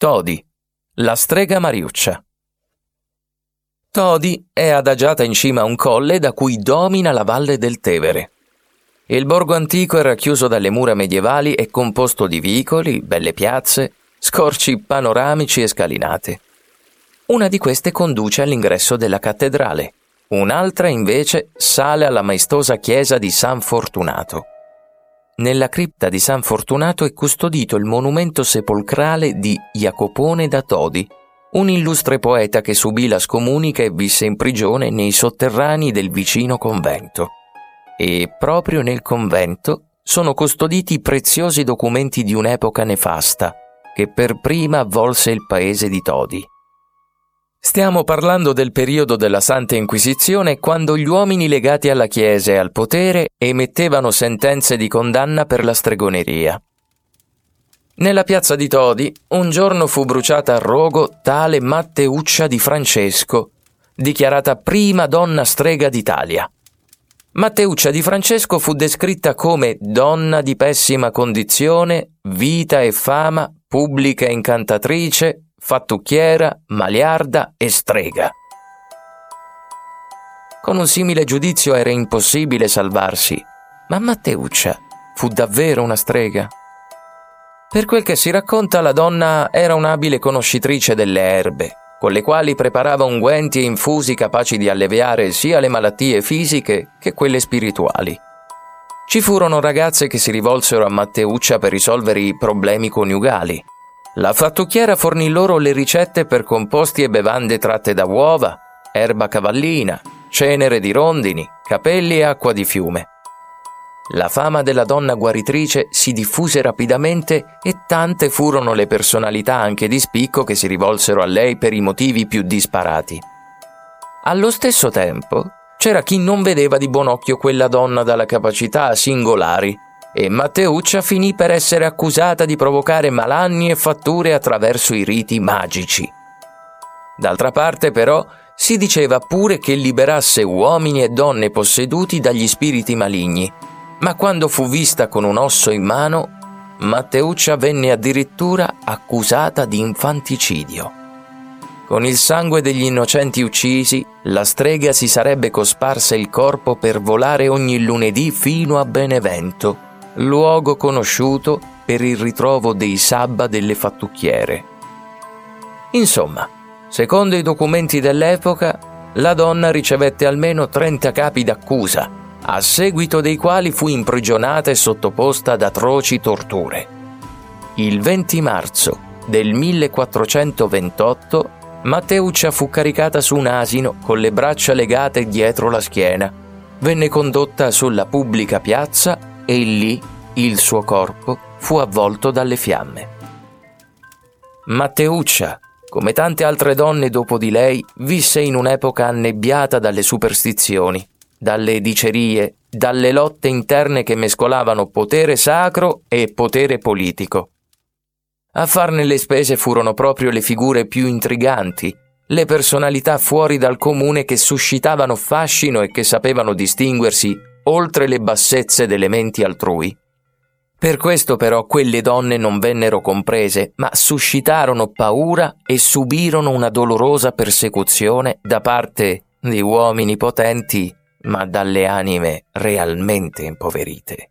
Todi, la strega Mariuccia. Todi è adagiata in cima a un colle da cui domina la valle del Tevere. Il borgo antico è racchiuso dalle mura medievali e composto di vicoli, belle piazze, scorci panoramici e scalinate. Una di queste conduce all'ingresso della cattedrale, un'altra invece sale alla maestosa chiesa di San Fortunato. Nella cripta di San Fortunato è custodito il monumento sepolcrale di Jacopone da Todi, un illustre poeta che subì la scomunica e visse in prigione nei sotterranei del vicino convento. E proprio nel convento sono custoditi preziosi documenti di un'epoca nefasta, che per prima avvolse il paese di Todi. Stiamo parlando del periodo della Santa Inquisizione quando gli uomini legati alla Chiesa e al potere emettevano sentenze di condanna per la stregoneria. Nella piazza di Todi un giorno fu bruciata a rogo tale Matteuccia di Francesco, dichiarata prima donna strega d'Italia. Matteuccia di Francesco fu descritta come donna di pessima condizione, vita e fama, pubblica incantatrice, fattucchiera, maliarda e strega. Con un simile giudizio era impossibile salvarsi, ma Matteuccia fu davvero una strega. Per quel che si racconta, la donna era un'abile conoscitrice delle erbe, con le quali preparava unguenti e infusi capaci di alleviare sia le malattie fisiche che quelle spirituali. Ci furono ragazze che si rivolsero a Matteuccia per risolvere i problemi coniugali, la fattucchiera fornì loro le ricette per composti e bevande tratte da uova, erba cavallina, cenere di rondini, capelli e acqua di fiume. La fama della donna guaritrice si diffuse rapidamente e tante furono le personalità anche di spicco che si rivolsero a lei per i motivi più disparati. Allo stesso tempo, c'era chi non vedeva di buon occhio quella donna dalle capacità singolari e Matteuccia finì per essere accusata di provocare malanni e fatture attraverso i riti magici. D'altra parte, però, si diceva pure che liberasse uomini e donne posseduti dagli spiriti maligni, ma quando fu vista con un osso in mano, Matteuccia venne addirittura accusata di infanticidio. Con il sangue degli innocenti uccisi, la strega si sarebbe cosparsa il corpo per volare ogni lunedì fino a Benevento, luogo conosciuto per il ritrovo dei sabba delle fattucchiere. Insomma, secondo i documenti dell'epoca, la donna ricevette almeno 30 capi d'accusa, a seguito dei quali fu imprigionata e sottoposta ad atroci torture. Il 20 marzo del 1428 Matteuccia fu caricata su un asino con le braccia legate dietro la schiena. Venne condotta sulla pubblica piazza e lì il suo corpo fu avvolto dalle fiamme. Matteuccia, come tante altre donne dopo di lei, visse in un'epoca annebbiata dalle superstizioni, dalle dicerie, dalle lotte interne che mescolavano potere sacro e potere politico. A farne le spese furono proprio le figure più intriganti, le personalità fuori dal comune che suscitavano fascino e che sapevano distinguersi oltre le bassezze delle menti altrui. Per questo però quelle donne non vennero comprese, ma suscitarono paura e subirono una dolorosa persecuzione da parte di uomini potenti, ma dalle anime realmente impoverite.